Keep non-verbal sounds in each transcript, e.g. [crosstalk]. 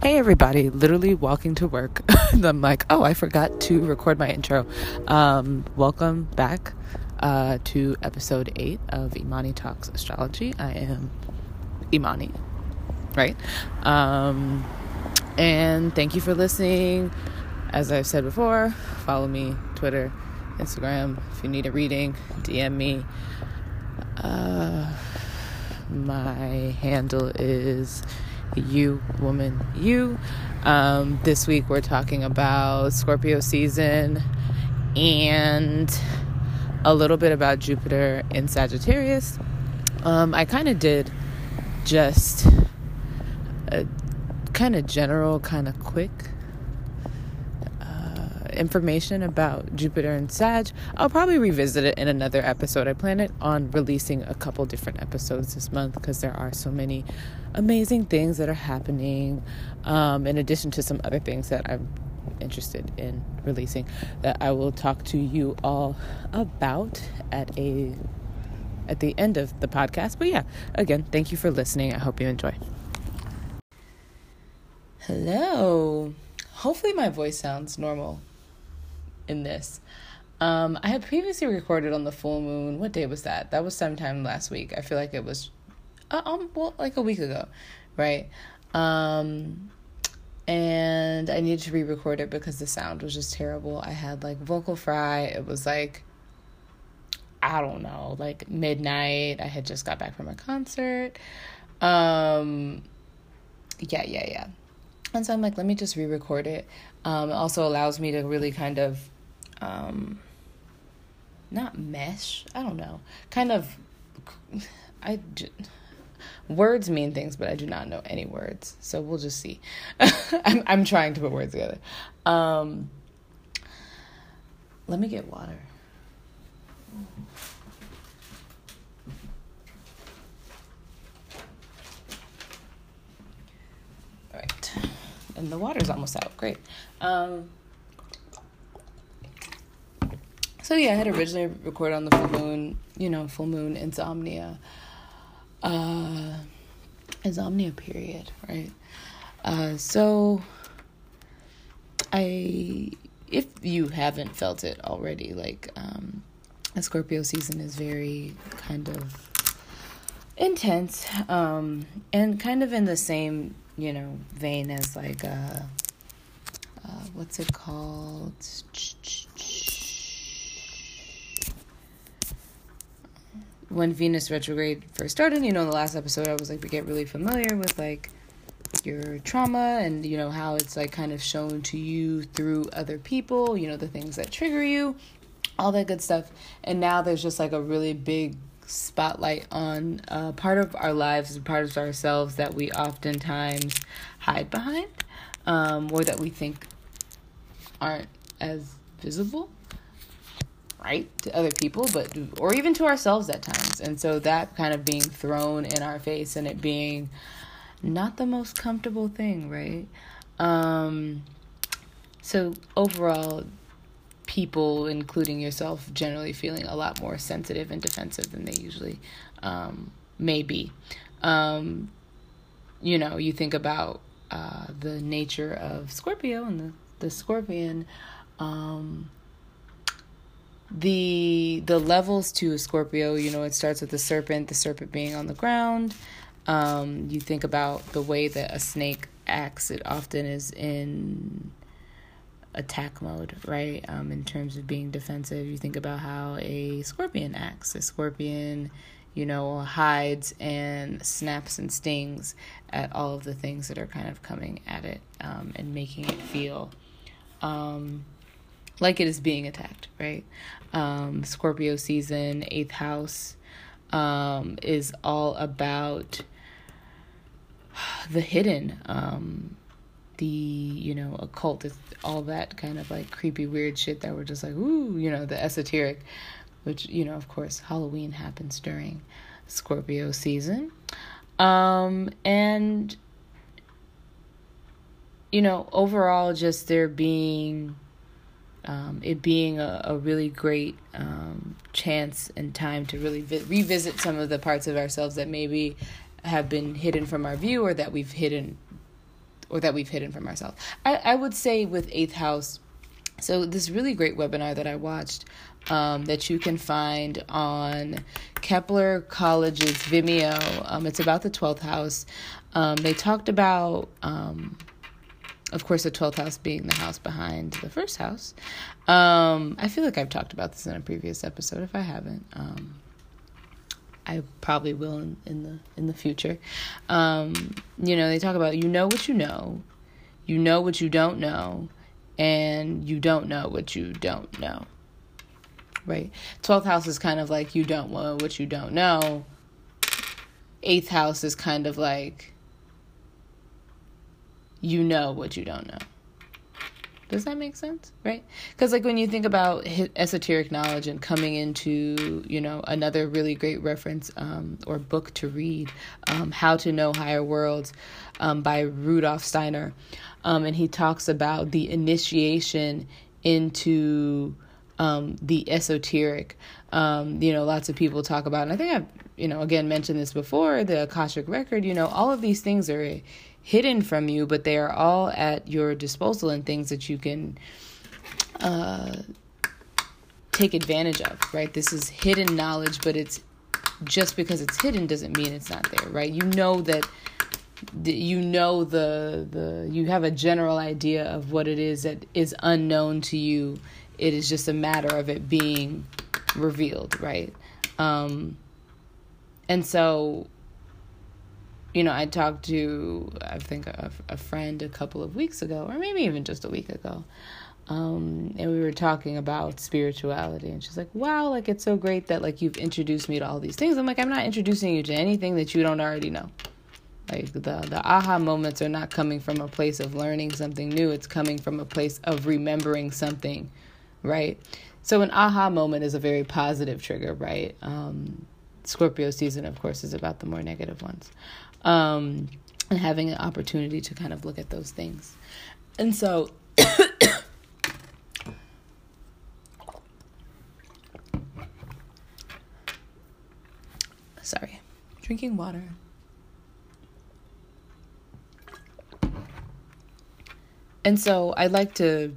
Hey everybody, literally walking to work. [laughs] I'm like, oh, I forgot to record my intro. Um, welcome back uh, to episode 8 of Imani Talks Astrology. I am Imani, right? Um, and thank you for listening. As I've said before, follow me Twitter, Instagram. If you need a reading, DM me. Uh, my handle is you woman you. Um, this week we're talking about scorpio season and a little bit about jupiter in sagittarius. Um, i kind of did just a kind of general kind of quick information about Jupiter and Sag. I'll probably revisit it in another episode. I plan it on releasing a couple different episodes this month because there are so many amazing things that are happening, um, in addition to some other things that I'm interested in releasing that I will talk to you all about at a at the end of the podcast. But yeah, again, thank you for listening. I hope you enjoy. Hello. Hopefully my voice sounds normal in this. Um, I had previously recorded on the full moon. What day was that? That was sometime last week. I feel like it was, uh, um, well, like a week ago, right? Um, and I needed to re-record it because the sound was just terrible. I had like vocal fry. It was like, I don't know, like midnight. I had just got back from a concert. Um, yeah, yeah, yeah. And so I'm like, let me just re-record it. Um, it also allows me to really kind of um not mesh i don't know kind of i just, words mean things but i do not know any words so we'll just see. [laughs] I'm, I'm trying to put words together. Um let me get water. All right. And the water's almost out. Great. Um So yeah, I had originally recorded on the full moon, you know, full moon insomnia, uh, insomnia period, right? Uh, so I, if you haven't felt it already, like um, a Scorpio season is very kind of intense, um, and kind of in the same, you know, vein as like uh, uh what's it called? When Venus retrograde first started, you know, in the last episode, I was like, we get really familiar with like your trauma and, you know, how it's like kind of shown to you through other people, you know, the things that trigger you, all that good stuff. And now there's just like a really big spotlight on uh, part of our lives, and part of ourselves that we oftentimes hide behind um, or that we think aren't as visible right to other people but or even to ourselves at times. And so that kind of being thrown in our face and it being not the most comfortable thing right? Um so overall people including yourself generally feeling a lot more sensitive and defensive than they usually um may be. Um you know you think about uh the nature of scorpio and the the scorpion um the the levels to Scorpio, you know, it starts with the serpent, the serpent being on the ground. Um, you think about the way that a snake acts, it often is in attack mode, right? Um, in terms of being defensive, you think about how a scorpion acts. A scorpion, you know, hides and snaps and stings at all of the things that are kind of coming at it um, and making it feel um, like it is being attacked, right? Um, Scorpio season, eighth house, um, is all about the hidden, um, the, you know, occult, all that kind of like creepy, weird shit that we're just like, ooh, you know, the esoteric, which, you know, of course, Halloween happens during Scorpio season. Um, and, you know, overall, just there being um, it being a, a really great um, chance and time to really vi- revisit some of the parts of ourselves that maybe have been hidden from our view or that we've hidden or that we've hidden from ourselves. I, I would say with eighth house, so this really great webinar that I watched um, that you can find on Kepler College's Vimeo. Um, it's about the 12th house. Um, they talked about, um, of course, the 12th house being the house behind the first house. Um, I feel like I've talked about this in a previous episode. If I haven't, um, I probably will in, in the in the future. Um, you know, they talk about you know what you know, you know what you don't know, and you don't know what you don't know. Right? Twelfth house is kind of like you don't know what you don't know. Eighth house is kind of like you know what you don't know. Does that make sense? Right? Because, like, when you think about esoteric knowledge and coming into, you know, another really great reference um, or book to read, um, How to Know Higher Worlds um, by Rudolf Steiner. Um, and he talks about the initiation into um, the esoteric. Um, you know, lots of people talk about, and I think I've, you know, again mentioned this before the Akashic Record, you know, all of these things are hidden from you, but they are all at your disposal and things that you can uh, take advantage of, right? This is hidden knowledge, but it's just because it's hidden doesn't mean it's not there, right? You know that you know the the you have a general idea of what it is that is unknown to you. It is just a matter of it being revealed, right? Um, and so you know, I talked to, I think, a, a, friend a couple of weeks ago, or maybe even just a week ago. Um, and we were talking about spirituality. And she's like, wow, like, it's so great that, like, you've introduced me to all these things. I'm like, I'm not introducing you to anything that you don't already know. Like, the, the aha moments are not coming from a place of learning something new, it's coming from a place of remembering something, right? So, an aha moment is a very positive trigger, right? Um, Scorpio season, of course, is about the more negative ones um, and having an opportunity to kind of look at those things. And so, [coughs] sorry, drinking water. And so I like to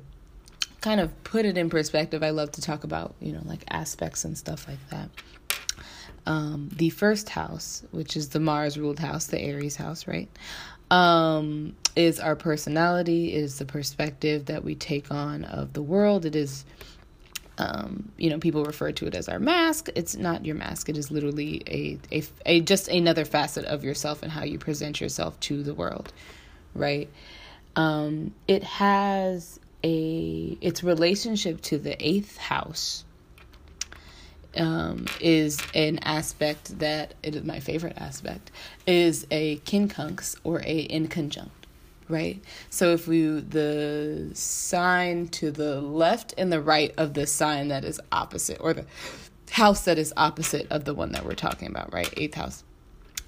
kind of put it in perspective. I love to talk about, you know, like aspects and stuff like that um, the first house, which is the Mars ruled house, the Aries house, right? Um, is our personality, is the perspective that we take on of the world. It is, um, you know, people refer to it as our mask. It's not your mask. It is literally a, a, a just another facet of yourself and how you present yourself to the world, right? Um, it has a its relationship to the eighth house um, is an aspect that it is my favorite aspect is a quincunx or a inconjunct right? So if we the sign to the left and the right of the sign that is opposite or the house that is opposite of the one that we're talking about right? Eighth house.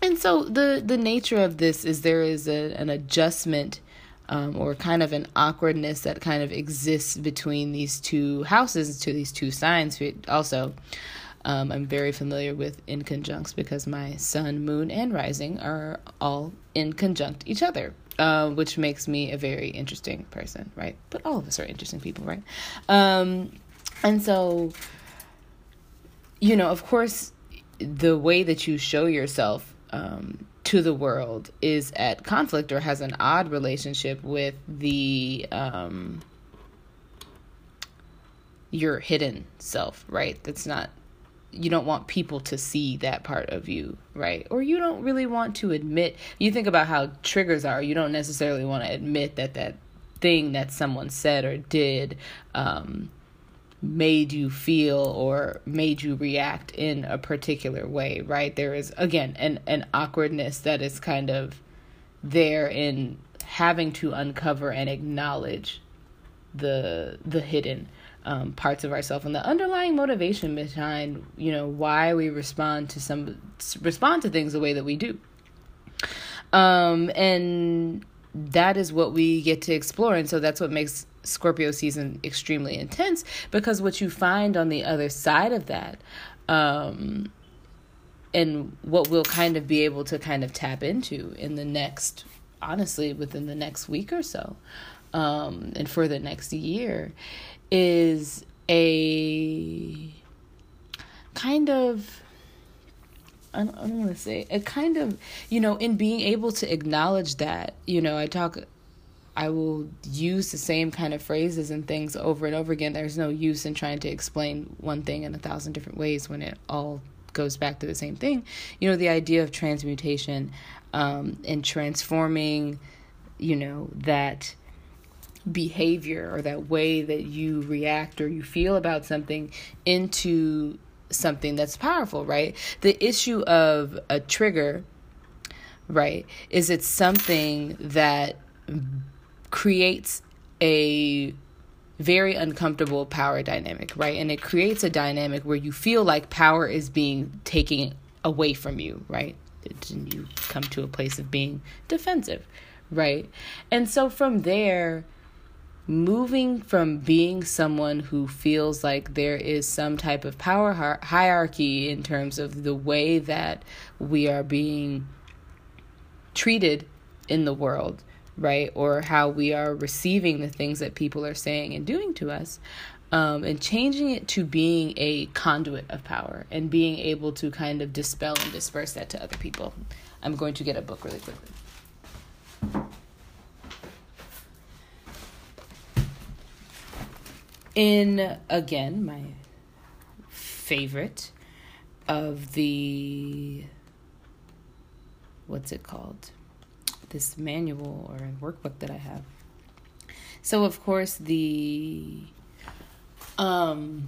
And so the the nature of this is there is a, an adjustment um, or kind of an awkwardness that kind of exists between these two houses, to these two signs. Also, um, I'm very familiar with inconjuncts because my sun, moon, and rising are all in conjunct each other, uh, which makes me a very interesting person, right? But all of us are interesting people, right? Um, and so, you know, of course, the way that you show yourself um, to the world is at conflict or has an odd relationship with the um, your hidden self, right? That's not you don't want people to see that part of you, right? Or you don't really want to admit. You think about how triggers are. You don't necessarily want to admit that that thing that someone said or did um, made you feel or made you react in a particular way, right? There is again an an awkwardness that is kind of there in having to uncover and acknowledge the the hidden um, parts of ourselves and the underlying motivation behind you know why we respond to some respond to things the way that we do um, and that is what we get to explore and so that's what makes Scorpio season extremely intense because what you find on the other side of that, um, and what we'll kind of be able to kind of tap into in the next honestly within the next week or so um, and for the next year is a kind of I don't, I don't want to say a kind of you know in being able to acknowledge that you know I talk I will use the same kind of phrases and things over and over again. There's no use in trying to explain one thing in a thousand different ways when it all goes back to the same thing. You know, the idea of transmutation um, and transforming, you know, that behavior or that way that you react or you feel about something into something that's powerful, right? The issue of a trigger, right, is it's something that creates a very uncomfortable power dynamic, right? And it creates a dynamic where you feel like power is being taken away from you, right? And you come to a place of being defensive, right? And so from there, moving from being someone who feels like there is some type of power hierarchy in terms of the way that we are being treated in the world, right? Or how we are receiving the things that people are saying and doing to us. Um, and changing it to being a conduit of power and being able to kind of dispel and disperse that to other people. I'm going to get a book really quickly. in again my favorite of the what's it called this manual or workbook that i have so of course the um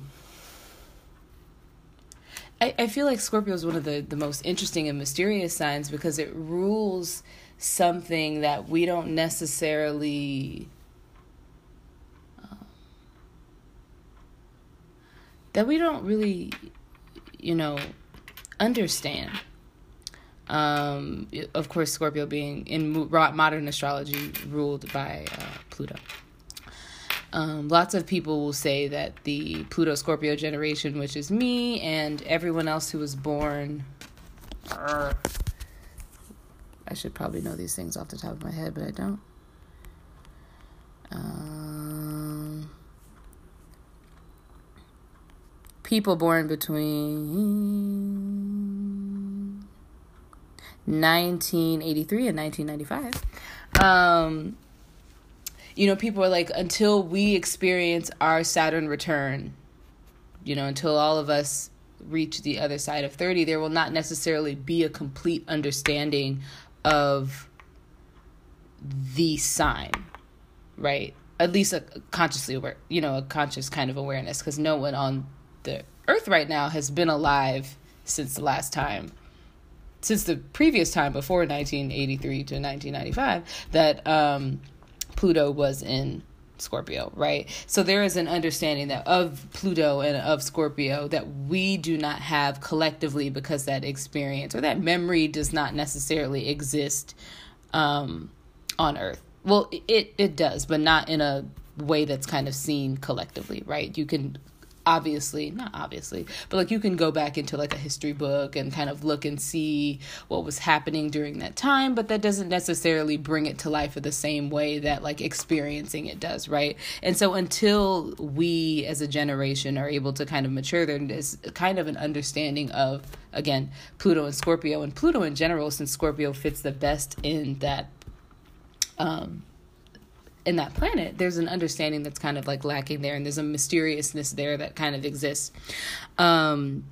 I, I feel like Scorpio is one of the, the most interesting and mysterious signs because it rules something that we don't necessarily that we don't really, you know, understand. Um, of course, Scorpio being in modern astrology ruled by uh, Pluto. Um, lots of people will say that the Pluto Scorpio generation, which is me and everyone else who was born. I should probably know these things off the top of my head, but I don't. Um, people born between 1983 and 1995 um you know people are like until we experience our saturn return you know until all of us reach the other side of 30 there will not necessarily be a complete understanding of the sign right? At least a consciously aware you know a conscious kind of awareness because no one on the Earth right now has been alive since the last time, since the previous time before 1983 to 1995, that um, Pluto was in Scorpio, right? So there is an understanding that of Pluto and of Scorpio that we do not have collectively because that experience or that memory does not necessarily exist um, on Earth. Well, it it does, but not in a way that's kind of seen collectively, right? You can obviously not obviously but like you can go back into like a history book and kind of look and see what was happening during that time but that doesn't necessarily bring it to life in the same way that like experiencing it does right? And so until we as a generation are able to kind of mature there is kind of an understanding of again pluto and scorpio and pluto in general since scorpio fits the best in that um in that planet, there's an understanding that's kind of like lacking there, and there's a mysteriousness there that kind of exists. Um,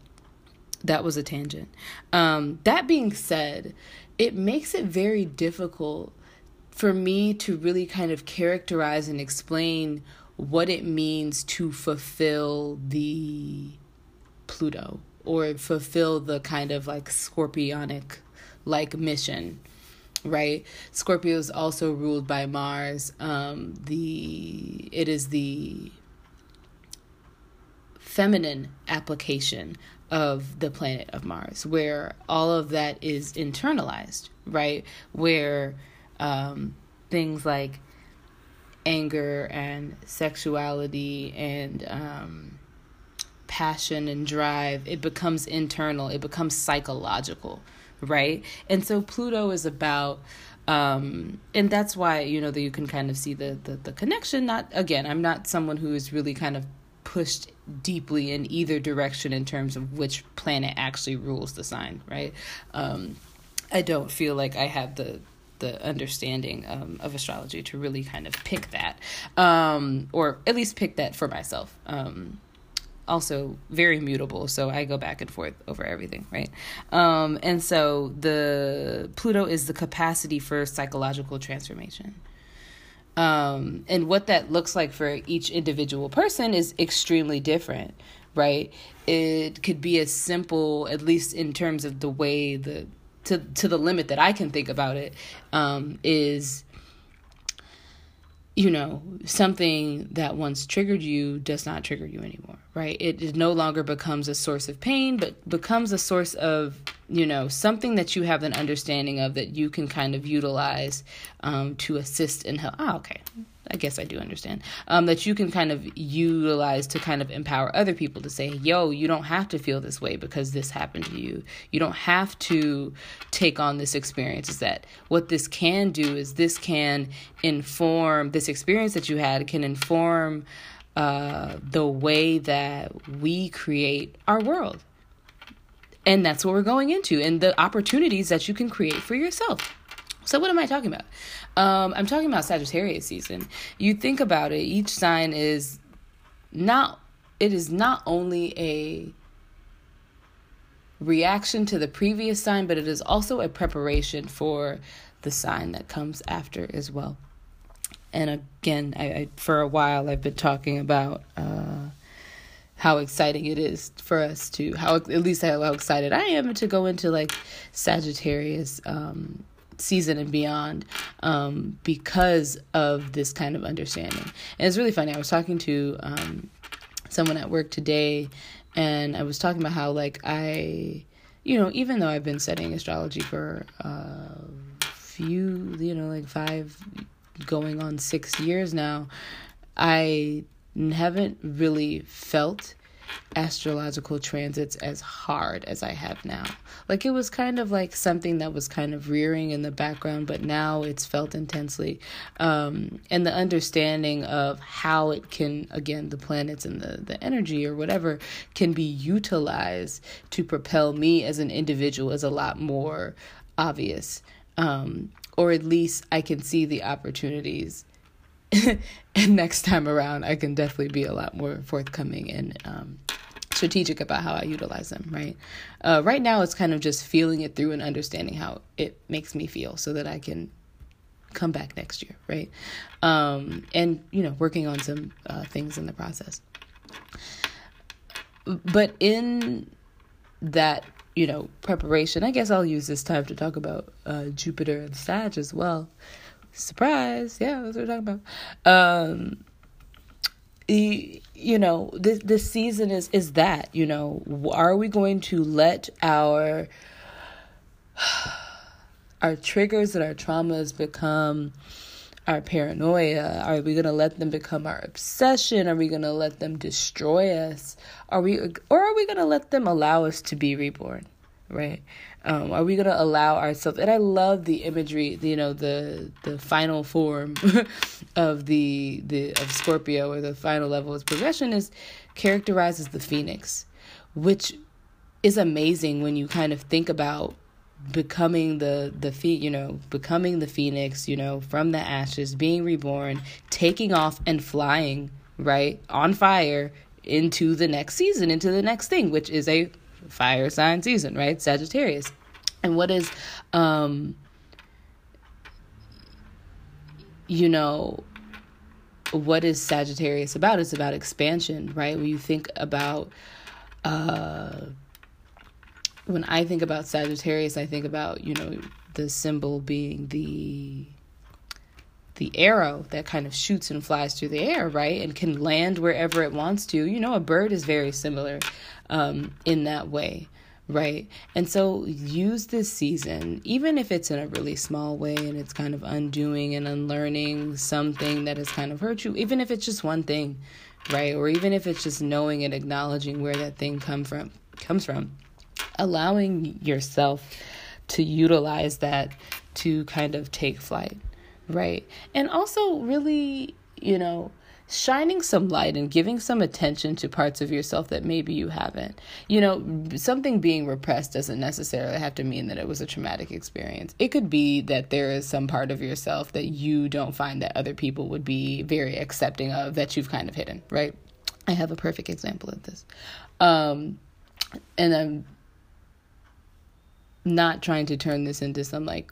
that was a tangent. Um, that being said, it makes it very difficult for me to really kind of characterize and explain what it means to fulfill the Pluto or fulfill the kind of like scorpionic like mission right? Scorpio is also ruled by Mars. Um, the it is the feminine application of the planet of Mars, where all of that is internalized, right? Where um, things like anger and sexuality and um, passion and drive, it becomes internal, it becomes psychological, right? And so Pluto is about Um, and that's why you know that you can kind of see the, the the connection. Not again, I'm not someone who is really kind of pushed deeply in either direction in terms of which planet actually rules the sign, right? Um, I don't feel like I have the the understanding um, of astrology to really kind of pick that, um, or at least pick that for myself. Um, also very mutable, so I go back and forth over everything, right? Um, and so the Pluto is the capacity for psychological transformation. Um, and what that looks like for each individual person is extremely different, right? It could be as simple, at least in terms of the way the to to the limit that I can think about it, um, is you know, something that once triggered you does not trigger you anymore, right? It, no longer becomes a source of pain, but becomes a source of, you know, something that you have an understanding of that you can kind of utilize um, to assist and help. Ah, okay. I guess I do understand um, that you can kind of utilize to kind of empower other people to say, yo, you don't have to feel this way because this happened to you. You don't have to take on this experience. Is that what this can do is this can inform this experience that you had can inform uh, the way that we create our world. And that's what we're going into and the opportunities that you can create for yourself. So, what am I talking about? Um, I'm talking about Sagittarius season. You think about it, each sign is not, it is not only a reaction to the previous sign, but it is also a preparation for the sign that comes after as well. And again, I, I for a while I've been talking about uh, how exciting it is for us to how at least how, how excited I am to go into like Sagittarius um, season and beyond um, because of this kind of understanding. And it's really funny. I was talking to um, someone at work today, and I was talking about how, like, I, you know, even though I've been studying astrology for a few, you know, like five going on six years now, I haven't really felt astrological transits as hard as I have now. Like it was kind of like something that was kind of rearing in the background, but now it's felt intensely. Um, and the understanding of how it can, again, the planets and the, the energy or whatever can be utilized to propel me as an individual is a lot more obvious. Um, or at least I can see the opportunities [laughs] and next time around, I can definitely be a lot more forthcoming and um, strategic about how I utilize them, right? Uh, right now, it's kind of just feeling it through and understanding how it makes me feel so that I can come back next year, right? Um, and, you know, working on some uh, things in the process. But in that, you know, preparation, I guess I'll use this time to talk about uh, Jupiter and Sag as well. Surprise! Yeah, that's what we're talking about. Um, you know this this season is is that you know. Are we going to let our [sighs] our triggers and our traumas become our paranoia? Are we going to let them become our obsession? Are we going to let them destroy us? Are we or are we going to let them allow us to be reborn? Right um, are we going to allow ourselves? And I love the imagery, you know, the the final form [laughs] of the the of Scorpio or the final level of progression is characterized as the phoenix, which is amazing when you kind of think about becoming the the feet you know becoming the phoenix you know from the ashes being reborn taking off and flying right on fire into the next season into the next thing which is a fire sign season, right? Sagittarius. And what is um you know what is Sagittarius about? It's about expansion, right? When you think about uh when I think about Sagittarius, I think about, you know, the symbol being the the arrow that kind of shoots and flies through the air, right? And can land wherever it wants to. You know, a bird is very similar um, in that way, right? And so use this season, even if it's in a really small way and it's kind of undoing and unlearning something that has kind of hurt you, even if it's just one thing, right? Or even if it's just knowing and acknowledging where that thing come from comes from, allowing yourself to utilize that to kind of take flight, right? And also, really, you know, shining some light and giving some attention to parts of yourself that maybe you haven't. You know, something being repressed doesn't necessarily have to mean that it was a traumatic experience. It could be that there is some part of yourself that you don't find that other people would be very accepting of that you've kind of hidden, right? I have a perfect example of this. Um, and I'm not trying to turn this into some like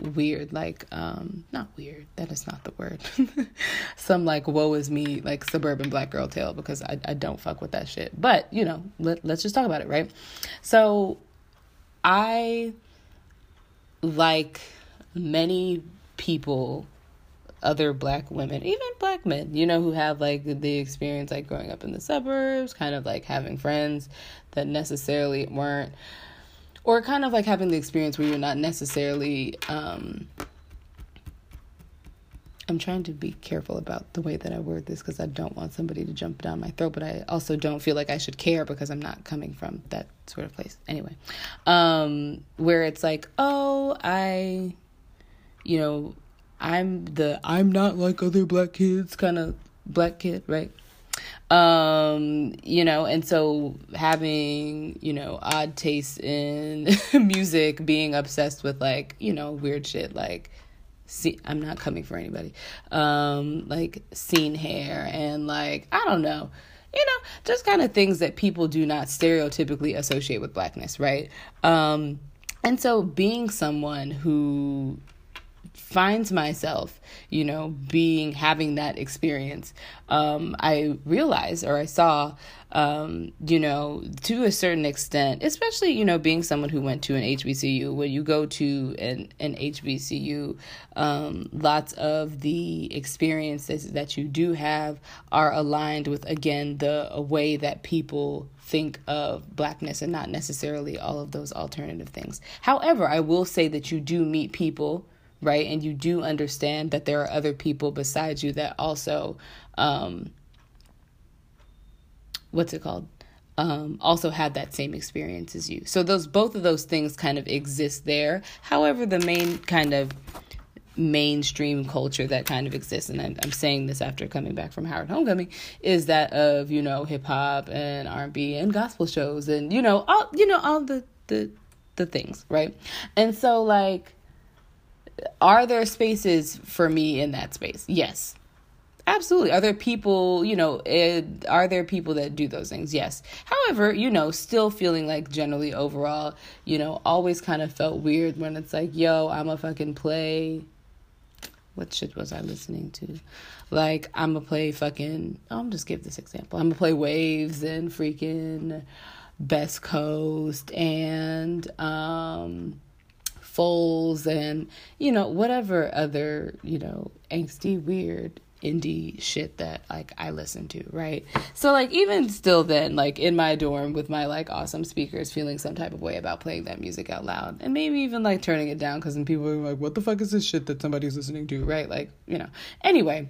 weird like um not weird that is not the word. [laughs] Some like woe is me like suburban black girl tale because I, I don't fuck with that shit. But you know let, let's just talk about it right? So i like many people other black women even black men you know who have like the experience like growing up in the suburbs kind of like having friends that necessarily weren't or kind of like having the experience where you're not necessarily um I'm trying to be careful about the way that I word this because I don't want somebody to jump down my throat, but I also don't feel like I should care because I'm not coming from that sort of place. Anyway, um, where it's like, oh, I, you know, I'm the I'm not like other black kids kind of black kid, right? Um you know and so having you know odd tastes in [laughs] music being obsessed with like you know weird shit like see i'm not coming for anybody. Um like scene hair and like i don't know. You know just kind of things that people do not stereotypically associate with blackness right? Um and so being someone who finds myself, you know, being having that experience, um, I realized or I saw, um, you know, to a certain extent, especially, you know, being someone who went to an HBCU, when you go to an, an HBCU, um, lots of the experiences that you do have are aligned with, again, the way that people think of blackness and not necessarily all of those alternative things. However, I will say that you do meet people right? And you do understand that there are other people besides you that also, um, what's it called? Um, also had that same experience as you. So those both of those things kind of exist there. However, the main kind of mainstream culture that kind of exists, and I'm, I'm saying this after coming back from Howard Homecoming, is that of you know hip hop and R and B and gospel shows and you know all you know all the the the things, right? And so like are there spaces for me in that space? Yes. Absolutely. Are there people, you know, it, are there people that do those things? Yes. However, you know, still feeling like generally overall, you know, always kind of felt weird when it's like, yo, I'm a fucking play. What shit was I listening to? Like, I'm a play fucking, I'm just give this example. I'm a play Wavves and freaking Best Coast and, um, Foals and, you know, whatever other, you know, angsty, weird indie shit that like I listen to, right? So like even still then, like in my dorm with my like awesome speakers feeling some type of way about playing that music out loud. And maybe even like turning it down because then people are like, What the fuck is this shit that somebody's listening to? Right? Like, you know. Anyway.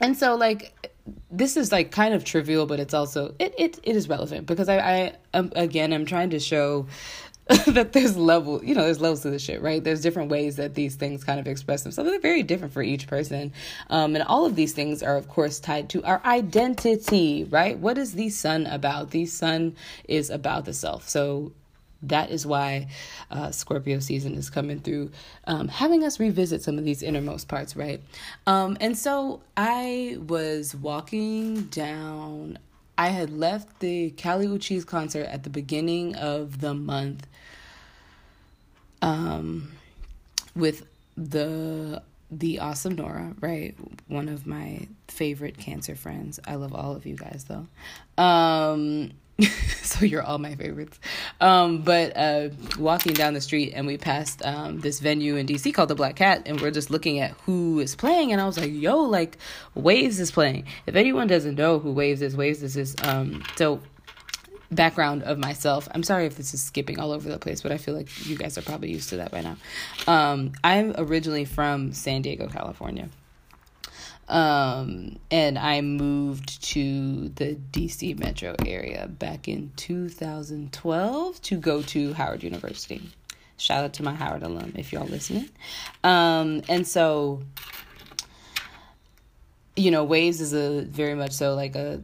And so like this is like kind of trivial, but it's also it it, it is relevant because I I again I'm trying to show [laughs] that there's level, you know, there's levels to the shit, right? There's different ways that these things kind of express themselves. They're very different for each person. Um, and all of these things are, of course, tied to our identity, right? What is the sun about? The sun is about the self. So that is why uh, Scorpio season is coming through, um, having us revisit some of these innermost parts, right? Um, and so I was walking down I had left the Kali Uchis concert at the beginning of the month um, with the the awesome Nora, right? One of my favorite cancer friends. I love all of you guys though. Um, [laughs] so you're all my favorites. Um, but uh, walking down the street and we passed um, this venue in DC called the Black Cat, and we're just looking at who is playing, and I was like, "Yo, like Wavves is playing." If anyone doesn't know who Wavves is, Wavves is this um so background of myself. I'm sorry if this is skipping all over the place, but I feel like you guys are probably used to that by now. Um, I'm originally from San Diego, California. Um, and I moved to the DC metro area back in 2012 to go to Howard University. Shout out to my Howard alum if y'all listening. Um, and so, you know, Wavves is a very much so like a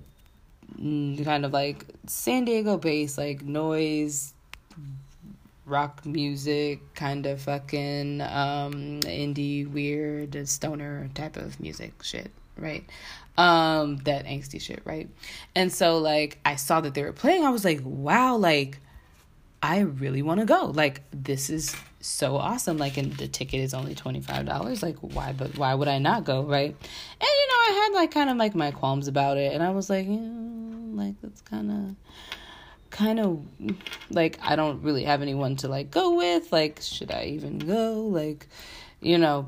kind of like San Diego based, like noise, rock music, kind of fucking um, indie, weird, stoner type of music shit, right? Um, that angsty shit, right? And so, like, I saw that they were playing, I was like, wow, like, I really want to go. Like this is so awesome. Like and the ticket is only twenty five dollars. Like why but why would I not go, right? And you know, I had like kind of like my qualms about it and I was like, yeah, like that's kinda kind of like I don't really have anyone to like go with. Like, should I even go? Like, you know.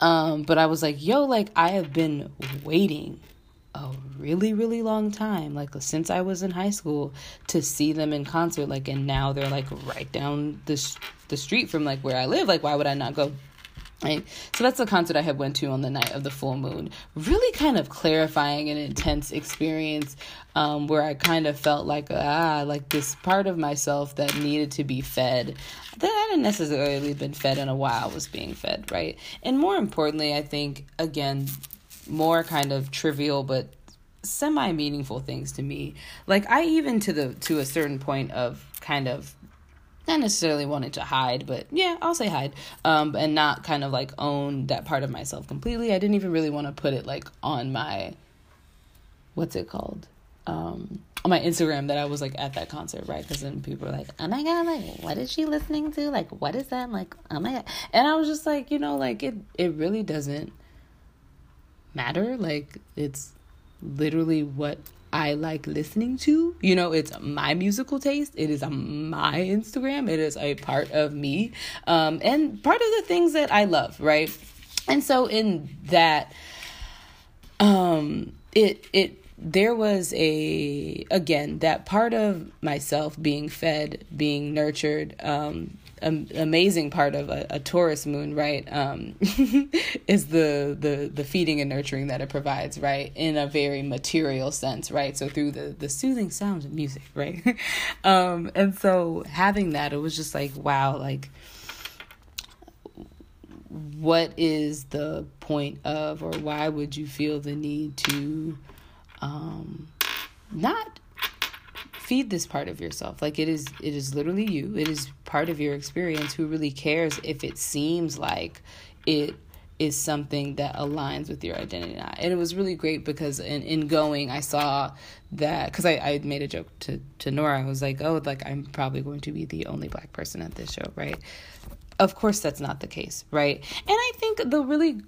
Um, but I was like, yo, like I have been waiting a really really long time like since i was in high school to see them in concert like and now they're like right down the the street from like where i live like why would i not go Right. So that's the concert I had went to on the night of the full moon. Really kind of clarifying and intense experience um, where I kind of felt like, ah, like this part of myself that needed to be fed that hadn't necessarily been fed in a while was being fed, right? And more importantly, I think, again, more kind of trivial but semi meaningful things to me. Like I even to the to a certain point of kind of not necessarily wanting to hide, but yeah, I'll say hide. Um, and not kind of like own that part of myself completely. I didn't even really want to put it like on my what's it called? Um, on my Instagram that I was like at that concert, right? Because then people were like, "Oh my god, like what is she listening to? Like what is that?" Like, "Oh my god," and I was just like, you know, like it it really doesn't matter. Like it's literally what I like listening to. You know, it's my musical taste. It is my Instagram. It is a part of me. Um, and part of the things that I love, right? And so in that, um, it, it, there was a, again, that part of myself being fed, being nurtured, um, amazing part of a, a Taurus moon, right? Um, [laughs] is the the the feeding and nurturing that it provides, right? In a very material sense, right? So through the the soothing sounds of music, [laughs] right? um, and so having that, it was just like wow, like what is the point of, or why would you feel the need to um, not feed this part of yourself. Like it is it is literally you. It is part of your experience who really cares if it seems like it is something that aligns with your identity and it was really great because in, in going i saw that because I, I made a joke to, to nora. I was like oh like i'm probably going to be the only black person at this show right? Of course that's not the case right? And i think the really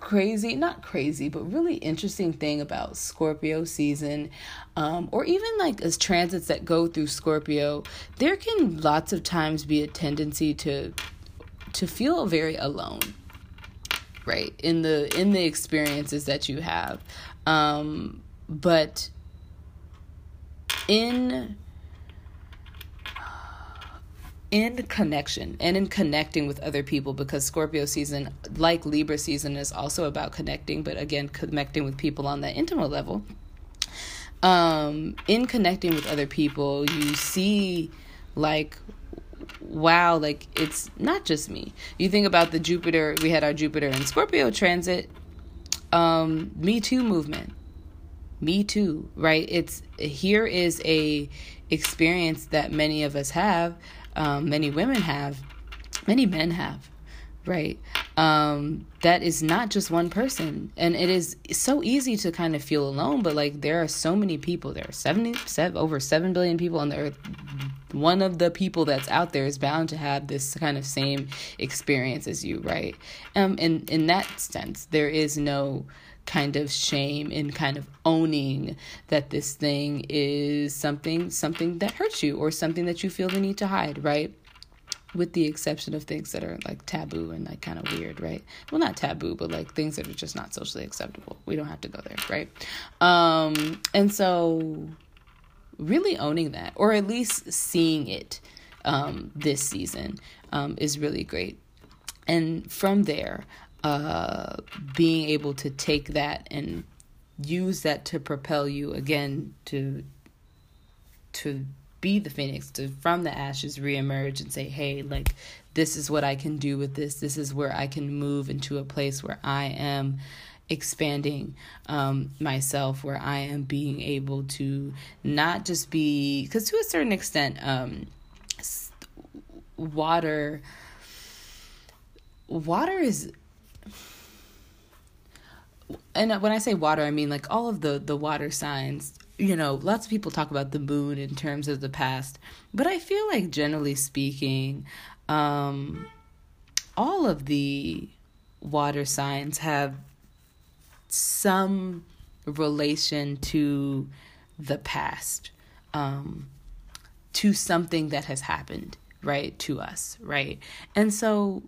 crazy, not crazy, but really interesting thing about Scorpio season, um, or even like as transits that go through Scorpio, there can lots of times be a tendency to to feel very alone, right? In the in the experiences that you have, um, but in in connection and in connecting with other people because Scorpio season, like Libra season, is also about connecting, but again, connecting with people on that intimate level. Um, in connecting with other people, you see like wow, like it's not just me. You think about the Jupiter, we had our Jupiter and Scorpio transit, um, Me Too movement. Me too, right? It's here is a experience that many of us have um, many women have, many men have, right? Um, that is not just one person. And it is so easy to kind of feel alone, but like there are so many people. There are 70, over 7 billion people on the earth. One of the people that's out there is bound to have this kind of same experience as you, right? Um, in, in that sense, there is no kind of shame in kind of owning that this thing is something something that hurts you or something that you feel the need to hide, right? With the exception of things that are like taboo and like kind of weird, right? Well, not taboo, but like things that are just not socially acceptable. We don't have to go there, right? Um, and so really owning that or at least seeing it um, this season um, is really great. And from there, uh, being able to take that and use that to propel you again to to be the phoenix to from the ashes reemerge and say hey like this is what I can do with this. This is where I can move into a place where I am expanding um, myself, where I am being able to not just be, because to a certain extent, um, water, water is and when I say water, I mean like all of the the water signs. You know, lots of people talk about the moon in terms of the past, but I feel like generally speaking, um, all of the water signs have some relation to the past, um, to something that has happened, right, to us, right? And so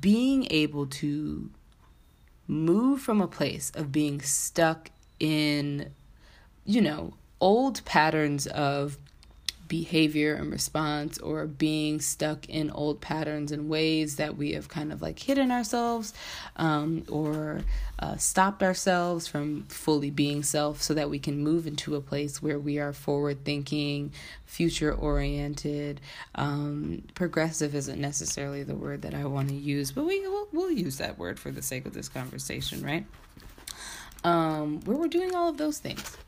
being able to move from a place of being stuck in, you know, old patterns of behavior and response or being stuck in old patterns and ways that we have kind of like hidden ourselves um, or uh, stopped ourselves from fully being self so that we can move into a place where we are forward thinking, future oriented. Um, progressive isn't necessarily the word that I want to use, but we, we'll, we'll use that word for the sake of this conversation, right? Um, where we're doing all of those things.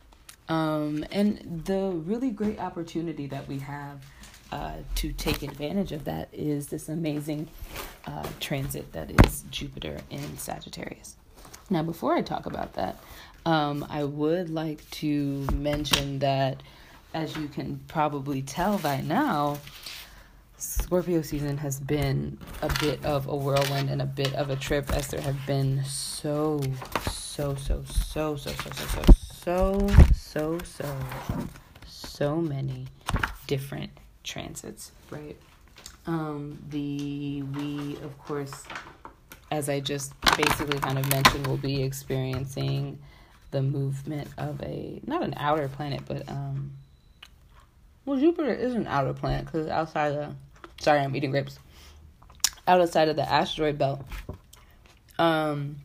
Um, and the really great opportunity that we have uh, to take advantage of that is this amazing uh, transit that is Jupiter in Sagittarius. Now, before I talk about that, um, I would like to mention that, as you can probably tell by now, Scorpio season has been a bit of a whirlwind and a bit of a trip, as there have been so, so, so, so, so, so, so, so, so, so, so, so many different transits, right? Um, the we of course, as I just basically kind of mentioned, will be experiencing the movement of a not an outer planet, but um, well, Jupiter is an outer planet because outside of sorry, I'm eating grapes. Outside of the asteroid belt, um,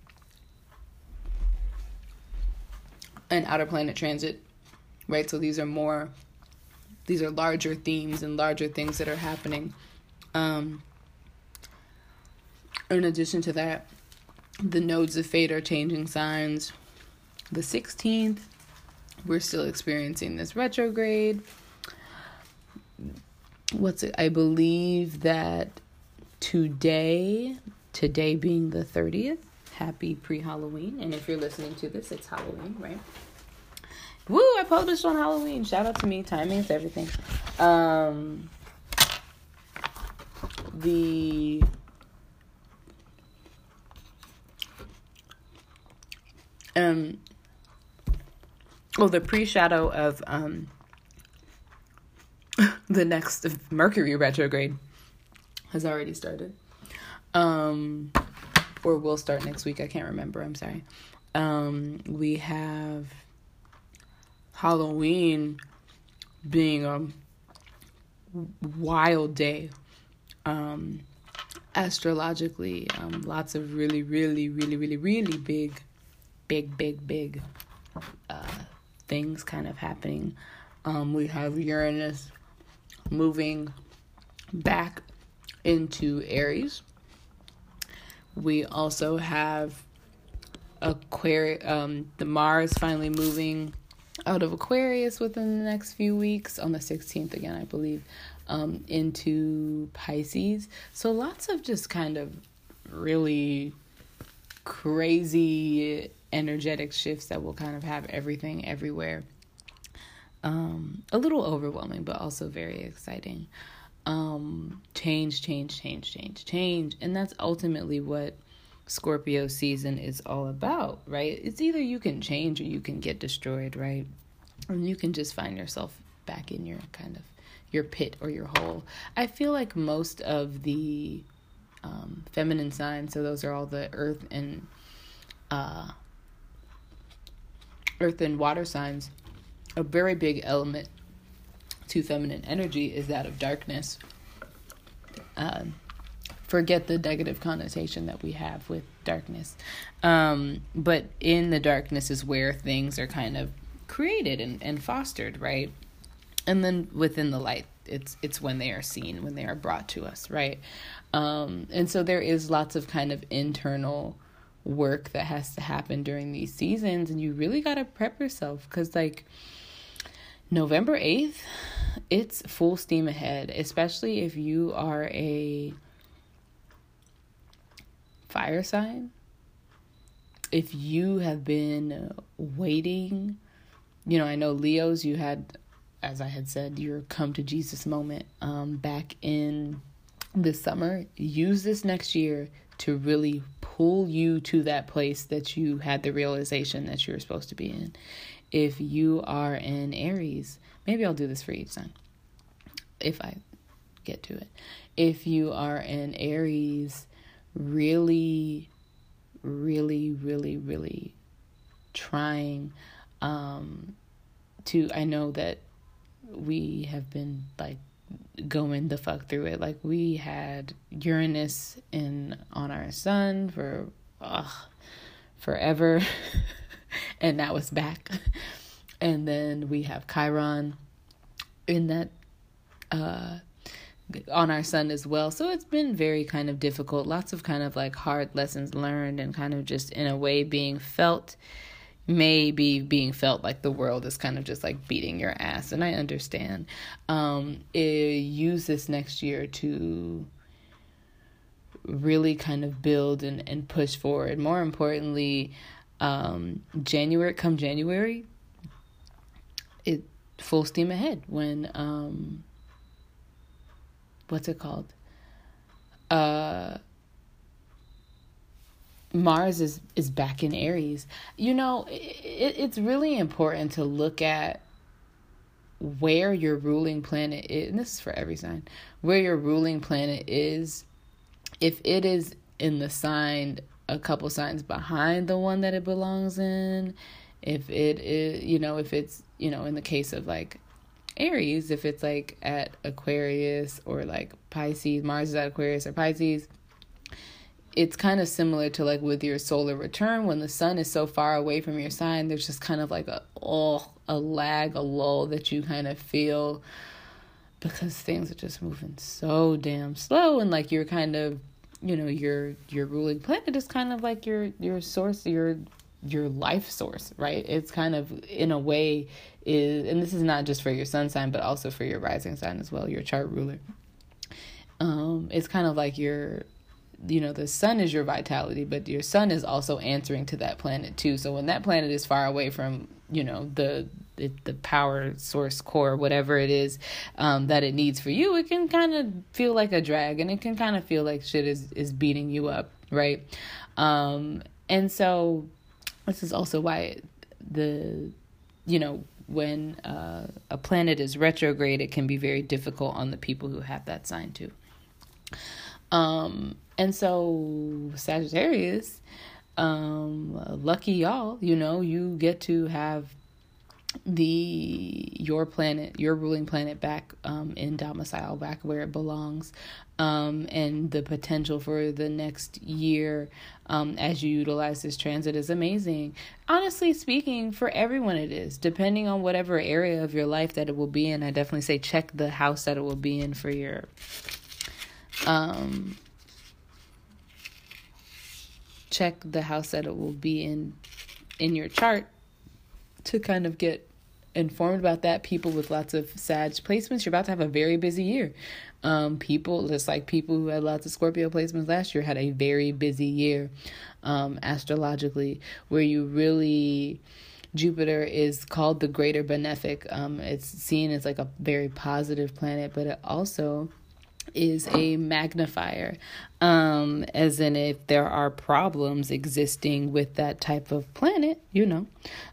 an outer planet transit, right? So these are more, these are larger themes and larger things that are happening. Um, in addition to that, the nodes of fate are changing signs. The 16th, we're still experiencing this retrograde. What's it? I believe that today, today being the 30th, happy pre Halloween. And if you're listening to this, it's Halloween, right? Woo, I published on Halloween. Shout out to me. Timing is everything. Um, the um oh the pre-shadow of um [laughs] the next Mercury retrograde has already started. Um or will start next week. I can't remember. I'm sorry. Um, we have Halloween being a wild day. Um, astrologically, um, lots of really, really, really, really, really big, big, big, big uh, things kind of happening. Um, we have Uranus moving back into Aries we also have Aquarius, um, the Mars finally moving out of Aquarius within the next few weeks on the 16th again, I believe, um, into Pisces. So lots of just kind of really crazy energetic shifts that will kind of have everything everywhere. Um, a little overwhelming, but also very exciting um, change, change, change, change, change. And that's ultimately what Scorpio season is all about, right? It's either you can change or you can get destroyed, right? Or you can just find yourself back in your kind of your pit or your hole. I feel like most of the um, feminine signs, so those are all the earth and uh, earth and water signs, a very big element to feminine energy is that of darkness. Um, forget the negative connotation that we have with darkness. Um, but in the darkness is where things are kind of created and, and fostered, right? And then within the light it's it's when they are seen when they are brought to us right um and so there is lots of kind of internal work that has to happen during these seasons and you really got to prep yourself cuz like November 8th it's full steam ahead especially if you are a fire sign if you have been waiting you know, I know Leos, you had, as I had said, your come to Jesus moment um, back in this summer. Use this next year to really pull you to that place that you had the realization that you were supposed to be in. If you are in Aries, maybe I'll do this for each sign if I get to it. If you are in Aries, really, really, really, really trying um, to I know that we have been like going the fuck through it. Like we had Uranus in on our sun for ugh, forever, [laughs] [laughs] and now it's back. [laughs] And then we have Chiron in that uh on our sun as well. So it's been very kind of difficult. Lots of kind of like hard lessons learned and kind of just in a way being felt may be being felt like the world is kind of just like beating your ass and i understand um it, use this next year to really kind of build and, and push forward more importantly um january come january it full steam ahead when um what's it called uh Mars is is back in Aries. You know, it, it's really important to look at where your ruling planet is, and this is for every sign, where your ruling planet is. If it is in the sign a couple signs behind the one that it belongs in, if it is, you know, if it's, you know, in the case of like Aries, if it's like at Aquarius or like Pisces, Mars is at Aquarius or Pisces, it's kind of similar to like with your solar return. When the sun is so far away from your sign there's just kind of like a oh a lag a lull that you kind of feel because things are just moving so damn slow and like you're kind of you know your your ruling planet is kind of like your your source your your life source right? It's kind of in a way is and this is not just for your sun sign but also for your rising sign as well your chart ruler. Um it's kind of like your you know the sun is your vitality but your sun is also answering to that planet too. So when that planet is far away from you know the the, the power source core whatever it is um, that it needs for you it can kind of feel like a drag and it can kind of feel like shit is is beating you up right? Um, and so this is also why the you know when uh, a planet is retrograde it can be very difficult on the people who have that sign too. Um, and so Sagittarius, um, lucky y'all, you know, you get to have the your planet your ruling planet back um in domicile back where it belongs um and the potential for the next year um as you utilize this transit is amazing. Honestly speaking for everyone it is depending on whatever area of your life that it will be in i definitely say check the house that it will be in for your um check the house that it will be in in your chart to kind of get informed about that. People with lots of Sag placements, you're about to have a very busy year. Um, people, just like people who had lots of Scorpio placements last year, had a very busy year um, astrologically, where you really. Jupiter is called the greater benefic. Um, it's seen as like a very positive planet, but it also is a magnifier um as in if there are problems existing with that type of planet you know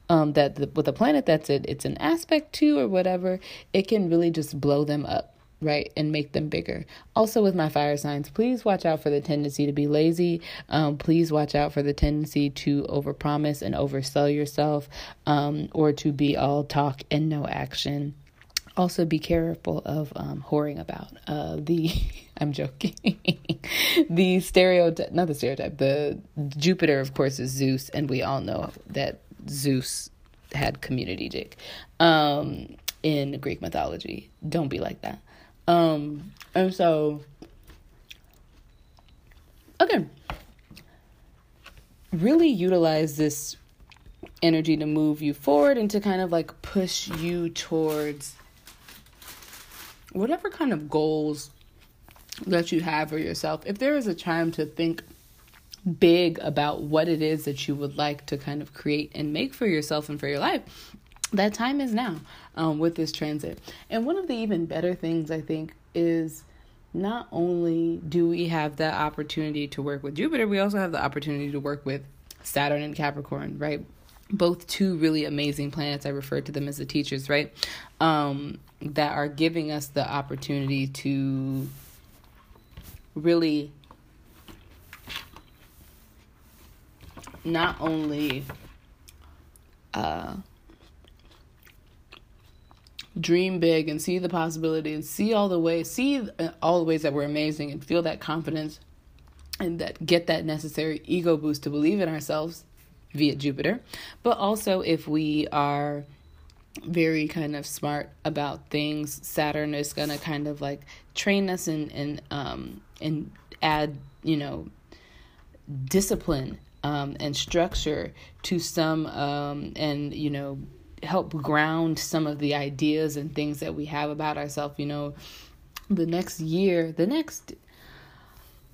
um that the, with a planet that's it it's an aspect to or whatever it can really just blow them up right and make them bigger. Also with my fire signs please watch out for the tendency to be lazy. Um, please watch out for the tendency to overpromise and oversell yourself um, or to be all talk and no action also be careful of um, whoring about uh, the [laughs] i'm joking [laughs] the stereotype not the stereotype the jupiter of course is zeus and we all know that zeus had community dick um, in greek mythology. Don't be like that. Um, and so, okay. Really utilize this energy to move you forward and to kind of like push you towards whatever kind of goals that you have for yourself. If there is a time to think big about what it is that you would like to kind of create and make for yourself and for your life, that time is now um, with this transit. And one of the even better things I think is not only do we have the opportunity to work with Jupiter, we also have the opportunity to work with Saturn and Capricorn, right? Both two really amazing planets. I refer to them as the teachers, right? Um, that are giving us the opportunity to really not only uh, dream big and see the possibility and see all the ways, see all the ways that we're amazing and feel that confidence and that get that necessary ego boost to believe in ourselves via Jupiter. But also, if we are very kind of smart about things, Saturn is going to kind of like train us and and um and add, you know, discipline um, and structure to some um, and you know help ground some of the ideas and things that we have about ourselves you know. The next year the next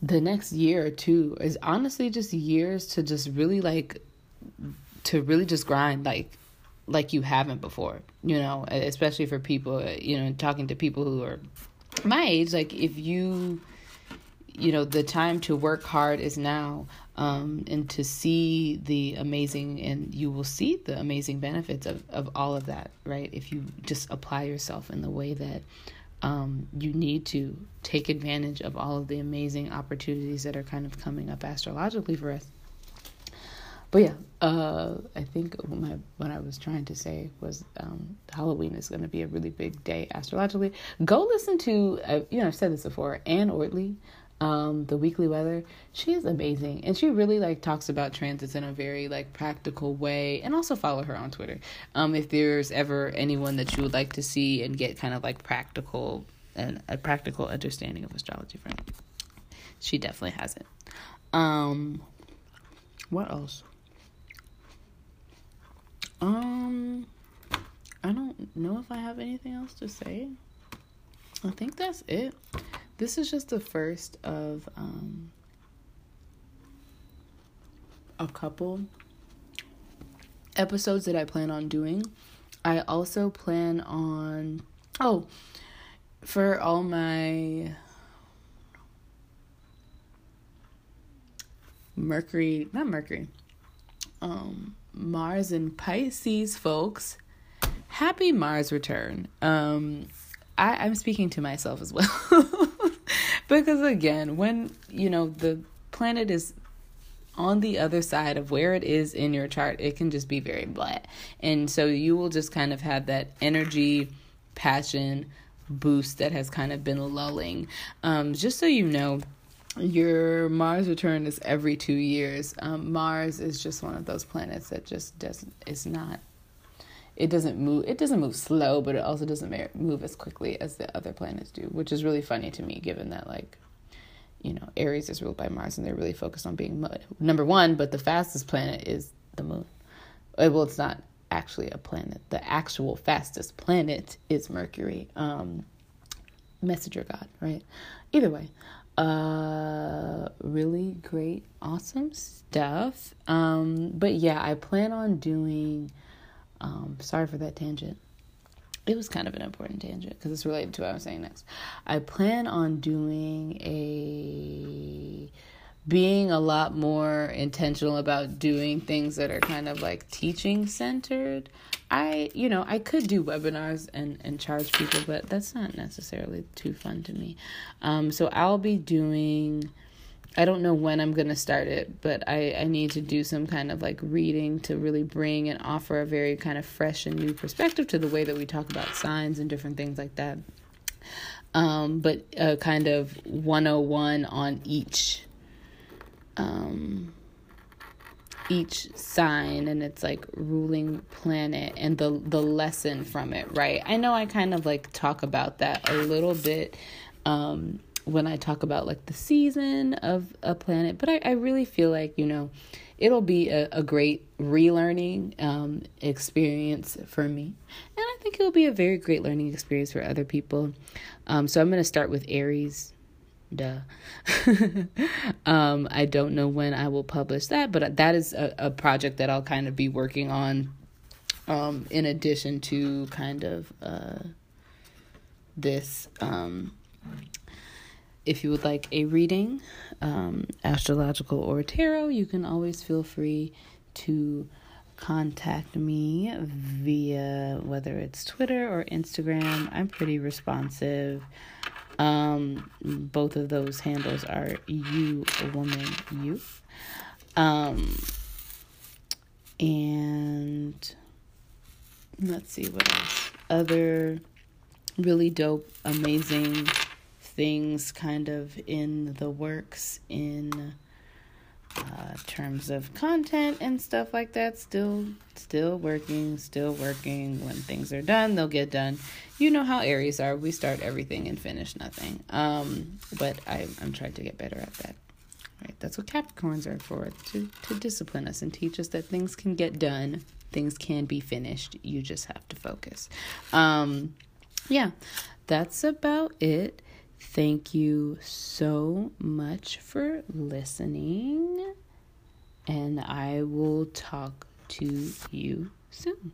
the next year or two is honestly just years to just really like to really just grind like like you haven't before you know especially for people you know talking to people who are my age like if you you know the time to work hard is now um, and to see the amazing and you will see the amazing benefits of, of all of that right? If you just apply yourself in the way that um, you need to take advantage of all of the amazing opportunities that are kind of coming up astrologically for us but yeah uh, i think my, what i was trying to say was um, halloween is going to be a really big day astrologically go listen to uh, you know i've said this before anne Ortelee, um, the weekly weather. She is amazing, and she really like talks about transits in a very like practical way. And also follow her on Twitter. Um, if there's ever anyone that you would like to see and get kind of like practical and a practical understanding of astrology from, she definitely has it. Um, what else? Um, I don't know if I have anything else to say. I think that's it. This is just the first of um, a couple episodes that I plan on doing. I also plan on oh for all my Mercury, not Mercury, um, Mars and Pisces folks, happy Mars return. Um, I, I'm speaking to myself as well. [laughs] because again, when you know the planet is on the other side of where it is in your chart, it can just be very blah. And so you will just kind of have that energy, passion boost that has kind of been lulling. Um, just so you know, your Mars return is every two years. Um, Mars is just one of those planets that just doesn't, is not it doesn't move it doesn't move slow but it also doesn't move as quickly as the other planets do which is really funny to me given that like you know aries is ruled by mars and they're really focused on being mud. number one but the fastest planet is the moon uh, well it's not actually a planet the actual fastest planet is mercury um messenger god right either way uh really great awesome stuff um but yeah i plan on doing um, sorry for that tangent. It was kind of an important tangent because it's related to what I was saying next. I plan on doing a being a lot more intentional about doing things that are kind of like teaching centered. I, you know, I could do webinars and and charge people, but that's not necessarily too fun to me. Um, so I'll be doing I don't know when I'm going to start it, but I, I need to do some kind of like reading to really bring and offer a very kind of fresh and new perspective to the way that we talk about signs and different things like that. Um, but a kind of 101 on each um, each sign and its like ruling planet and the the lesson from it, right? I know I kind of like talk about that a little bit um when I talk about like the season of a planet, but I, I really feel like, you know, it'll be a, a great relearning um, experience for me. And I think it'll be a very great learning experience for other people. Um, so I'm going to start with Aries. Duh. [laughs] um, I don't know when I will publish that, but that is a, a project that I'll kind of be working on um, in addition to kind of uh, this. Um, if you would like a reading, um, astrological or tarot, you can always feel free to contact me via whether it's Twitter or Instagram. I'm pretty responsive. Um, both of those handles are you woman you. Um, and let's see what else. Other really dope, amazing things kind of in the works in uh, terms of content and stuff like that. Still, still working, still working. When things are done, they'll get done. You know how Aries are. We start everything and finish nothing. Um, but I, I'm trying to get better at that. Right, that's what Capricorns are for to to discipline us and teach us that things can get done, things can be finished. You just have to focus. Um, yeah, that's about it. Thank you so much for listening, and I will talk to you soon.